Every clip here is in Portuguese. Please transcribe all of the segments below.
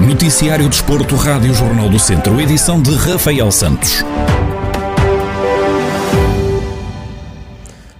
Noticiário Desporto, Rádio Jornal do Centro, edição de Rafael Santos.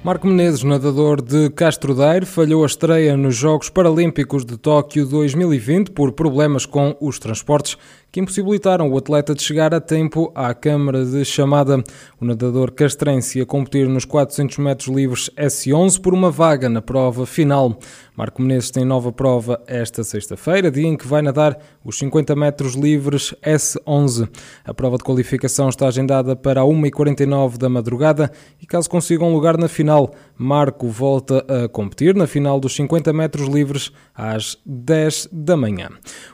Marco Menezes, nadador de Castro Daire, falhou a estreia nos Jogos Paralímpicos de Tóquio 2020 por problemas com os transportes que impossibilitaram o atleta de chegar a tempo à câmara de chamada. O nadador castrense a competir nos 400 metros livres S11 por uma vaga na prova final. Marco Menezes tem nova prova esta sexta-feira, dia em que vai nadar os 50 metros livres S11. A prova de qualificação está agendada para 1h49 da madrugada e caso consiga um lugar na final, Marco volta a competir na final dos 50 metros livres às 10 da manhã.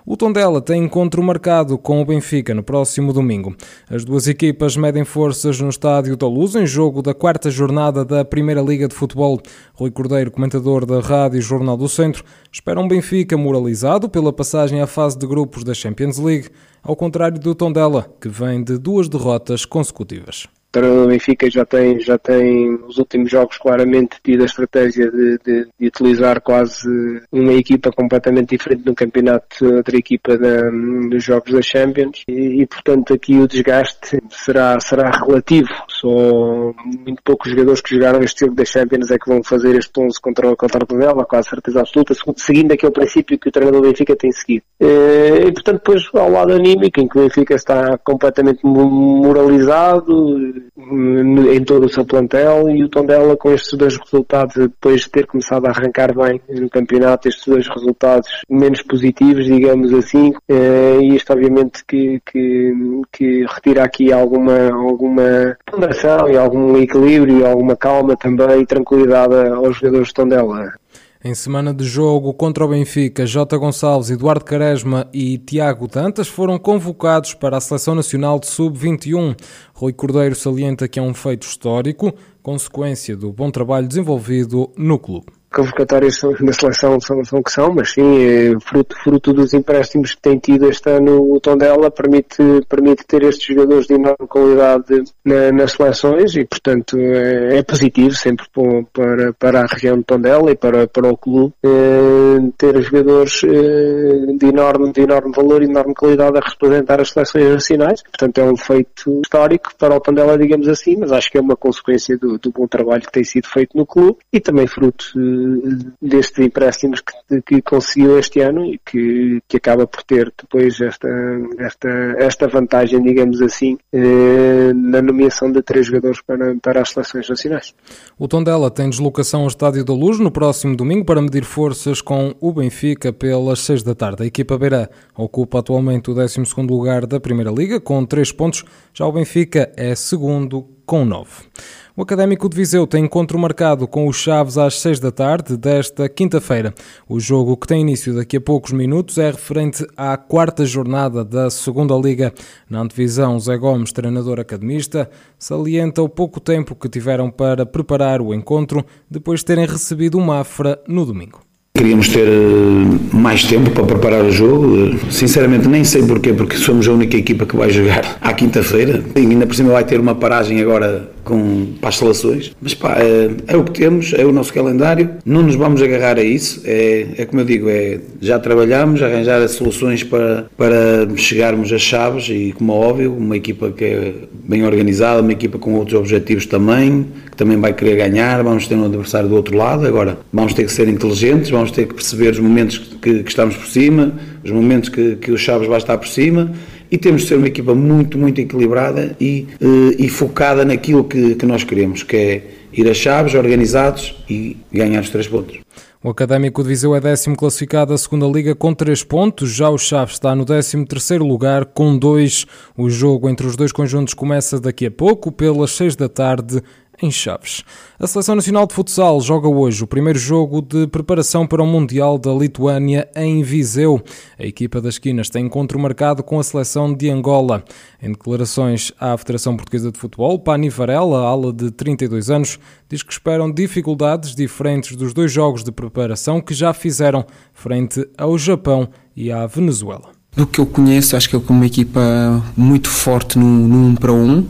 O Tondela tem encontro marcado com o Benfica no próximo domingo. As duas equipas medem forças no estádio da Luz em jogo da quarta jornada da Primeira Liga de Futebol. Rui Cordeiro, comentador da Rádio Jornal do Centro, espera um Benfica moralizado pela passagem à fase de grupos da Champions League, ao contrário do Tondela, que vem de duas derrotas consecutivas treinador do Benfica já tem, já tem nos últimos jogos claramente tido a estratégia de, de, de utilizar quase uma equipa completamente diferente no campeonato outra equipa da, dos jogos da Champions e, e, portanto aqui o desgaste será, será relativo. Só muito poucos jogadores que jogaram este jogo da Champions é que vão fazer este 11 contra, contra o Tondela, quase certeza absoluta, seguindo aquele princípio que o treinador do Benfica tem seguido. E, portanto depois ao lado anímico em que o Benfica está completamente moralizado, em todo o seu plantel e o Tondela com estes dois resultados, depois de ter começado a arrancar bem no campeonato, estes dois resultados menos positivos, digamos assim, eh, e isto obviamente que, que, que retira aqui alguma, alguma e algum equilíbrio e alguma calma também e tranquilidade aos jogadores de Tondela. Em semana de jogo contra o Benfica, J. Gonçalves, Eduardo Caresma e Tiago Dantas foram convocados para a Seleção Nacional de Sub-21. Rui Cordeiro salienta que é um feito histórico, consequência do bom trabalho desenvolvido no clube convocatórias da seleção são, são que são, mas sim, é fruto, fruto dos empréstimos que tem tido este ano o Tondela, permite, permite ter estes jogadores de enorme qualidade na, nas seleções e, portanto, é, é, positivo sempre para, para a região de Tondela e para, para o clube é, ter jogadores de, enorme, de enorme valor e enorme qualidade a representar as seleções nacionais. Portanto, é um feito histórico para o Tondela, digamos assim, mas acho que é uma consequência do, do bom trabalho que tem sido feito no clube e também fruto destes empréstimos que, que, conseguiu este ano e que, que acaba por ter depois esta, esta, esta vantagem, digamos assim, eh, na nomeação de três jogadores para, para as seleções nacionais. O Tondela tem deslocação ao Estádio da Luz no próximo domingo para medir forças com o Benfica pelas seis da tarde. A equipa beira ocupa atualmente o 12 lugar da Primeira Liga com três pontos, já o Benfica é segundo com nove. O Académico de Viseu tem encontro marcado com os Chaves às 6 da tarde desta quinta-feira. O jogo, que tem início daqui a poucos minutos, é referente à quarta jornada da Segunda Liga. Na antevisão, Zé Gomes, treinador academista, salienta o pouco tempo que tiveram para preparar o encontro depois de terem recebido o Mafra no domingo. Queríamos ter eh, mais tempo para preparar o jogo. Sinceramente, nem sei porquê, porque somos a única equipa que vai jogar à quinta-feira. Ainda por cima vai ter uma paragem agora com, para as seleções. Mas pá, é, é, o que temos, é o nosso calendário. Não nos vamos agarrar a isso. É, é como eu digo, é, já trabalhamos, arranjar as soluções para, para chegarmos às chaves e, como é óbvio, uma equipa que é bem organizada, uma equipa com outros objetivos também, que também vai querer ganhar. Vamos ter um adversário do outro lado. Agora, vamos ter que ser inteligentes, vamos ter que perceber os momentos que, que estamos por cima, os momentos que, que o Chaves vai estar por cima e temos de ser uma equipa muito, muito equilibrada e, eh, e focada naquilo que, que nós queremos, que é ir a chaves, organizados e ganhar os três pontos. O Académico de Viseu é décimo classificado à segunda Liga com três pontos, já o Chaves está no décimo terceiro lugar com dois. O jogo entre os dois conjuntos começa daqui a pouco, pelas seis da tarde, em Chaves. A Seleção Nacional de Futsal joga hoje o primeiro jogo de preparação para o Mundial da Lituânia em Viseu. A equipa das esquinas tem encontro marcado com a seleção de Angola. Em declarações à Federação Portuguesa de Futebol, Pani Varela, ala de 32 anos, diz que esperam dificuldades diferentes dos dois jogos de preparação que já fizeram frente ao Japão e à Venezuela. Do que eu conheço, acho que é uma equipa muito forte no, no 1 um para 1. Um. Uh,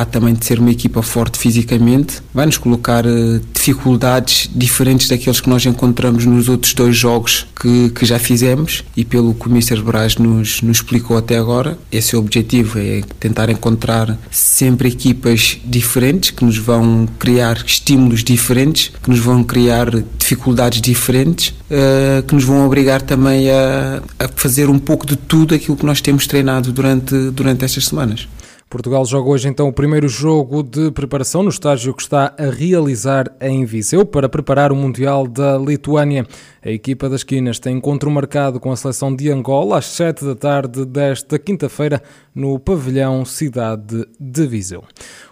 há também de ser uma equipa forte fisicamente. Vai nos colocar uh, dificuldades diferentes daqueles que nós encontramos nos outros dois jogos que, que já fizemos e pelo que o Mr. Braz nos, nos explicou até agora. Esse é o objetivo, é tentar encontrar sempre equipas diferentes que nos vão criar estímulos diferentes, que nos vão criar dificuldades diferentes, uh, que nos vão obrigar também a, a fazer um pouco de tudo aquilo que nós temos treinado durante, durante estas semanas. Portugal joga hoje então o primeiro jogo de preparação no estágio que está a realizar em Viseu para preparar o Mundial da Lituânia. A equipa das Quinas tem encontro marcado com a seleção de Angola às 7 da tarde desta quinta-feira no pavilhão Cidade de Viseu.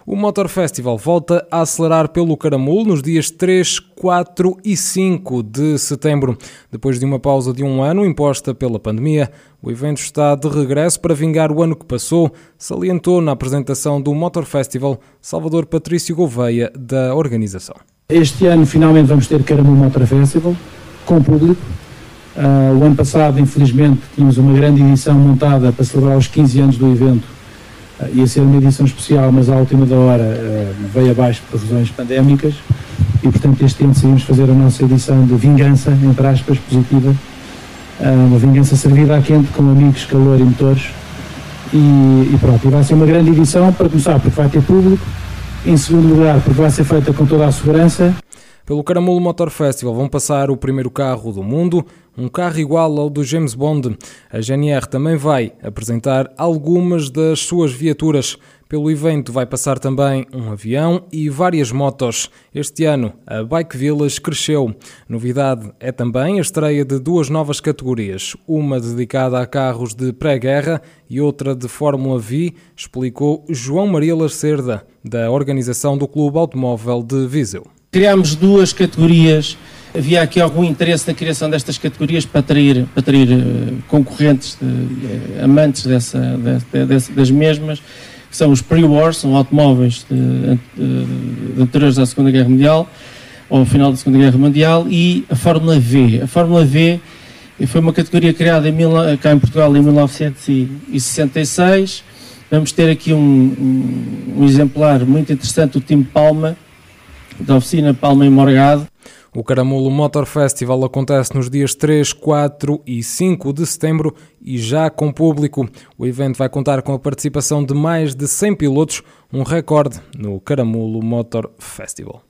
O Motor Festival volta a acelerar pelo Caramulo nos dias 3, 4 e 5 de setembro. Depois de uma pausa de um ano imposta pela pandemia, o evento está de regresso para vingar o ano que passou, salientou na apresentação do Motor Festival Salvador Patrício Gouveia, da organização. Este ano finalmente vamos ter Caramulo Motor Festival com público. Uh, o ano passado, infelizmente, tínhamos uma grande edição montada para celebrar os 15 anos do evento. Uh, ia ser uma edição especial, mas à última da hora uh, veio abaixo por razões pandémicas e, portanto, este ano decidimos fazer a nossa edição de vingança, entre aspas, positiva. uma vingança servida à quente com amigos, calor e motores. E, e pronto, e vai ser uma grande edição para começar, porque vai ter público. Em segundo lugar, porque vai ser feita com toda a segurança. Pelo Caramulo Motor Festival vão passar o primeiro carro do mundo, um carro igual ao do James Bond. A GNR também vai apresentar algumas das suas viaturas. Pelo evento vai passar também um avião e várias motos. Este ano a Bike Village cresceu. Novidade é também a estreia de duas novas categorias, uma dedicada a carros de pré-guerra e outra de Fórmula V, explicou João Maria Lacerda, da organização do Clube Automóvel de Viseu. Criámos duas categorias. Havia aqui algum interesse na criação destas categorias para atrair, para atrair uh, concorrentes, de, uh, amantes dessa, de, de, das mesmas, que são os pre-wars, são automóveis anteriores à Segunda Guerra Mundial, ou ao final da Segunda Guerra Mundial, e a Fórmula V. A Fórmula V foi uma categoria criada em, cá em Portugal em 1966. Vamos ter aqui um, um, um exemplar muito interessante, o time Palma, da oficina Palma e Morgado. O Caramulo Motor Festival acontece nos dias 3, 4 e 5 de setembro e já com público. O evento vai contar com a participação de mais de 100 pilotos, um recorde no Caramulo Motor Festival.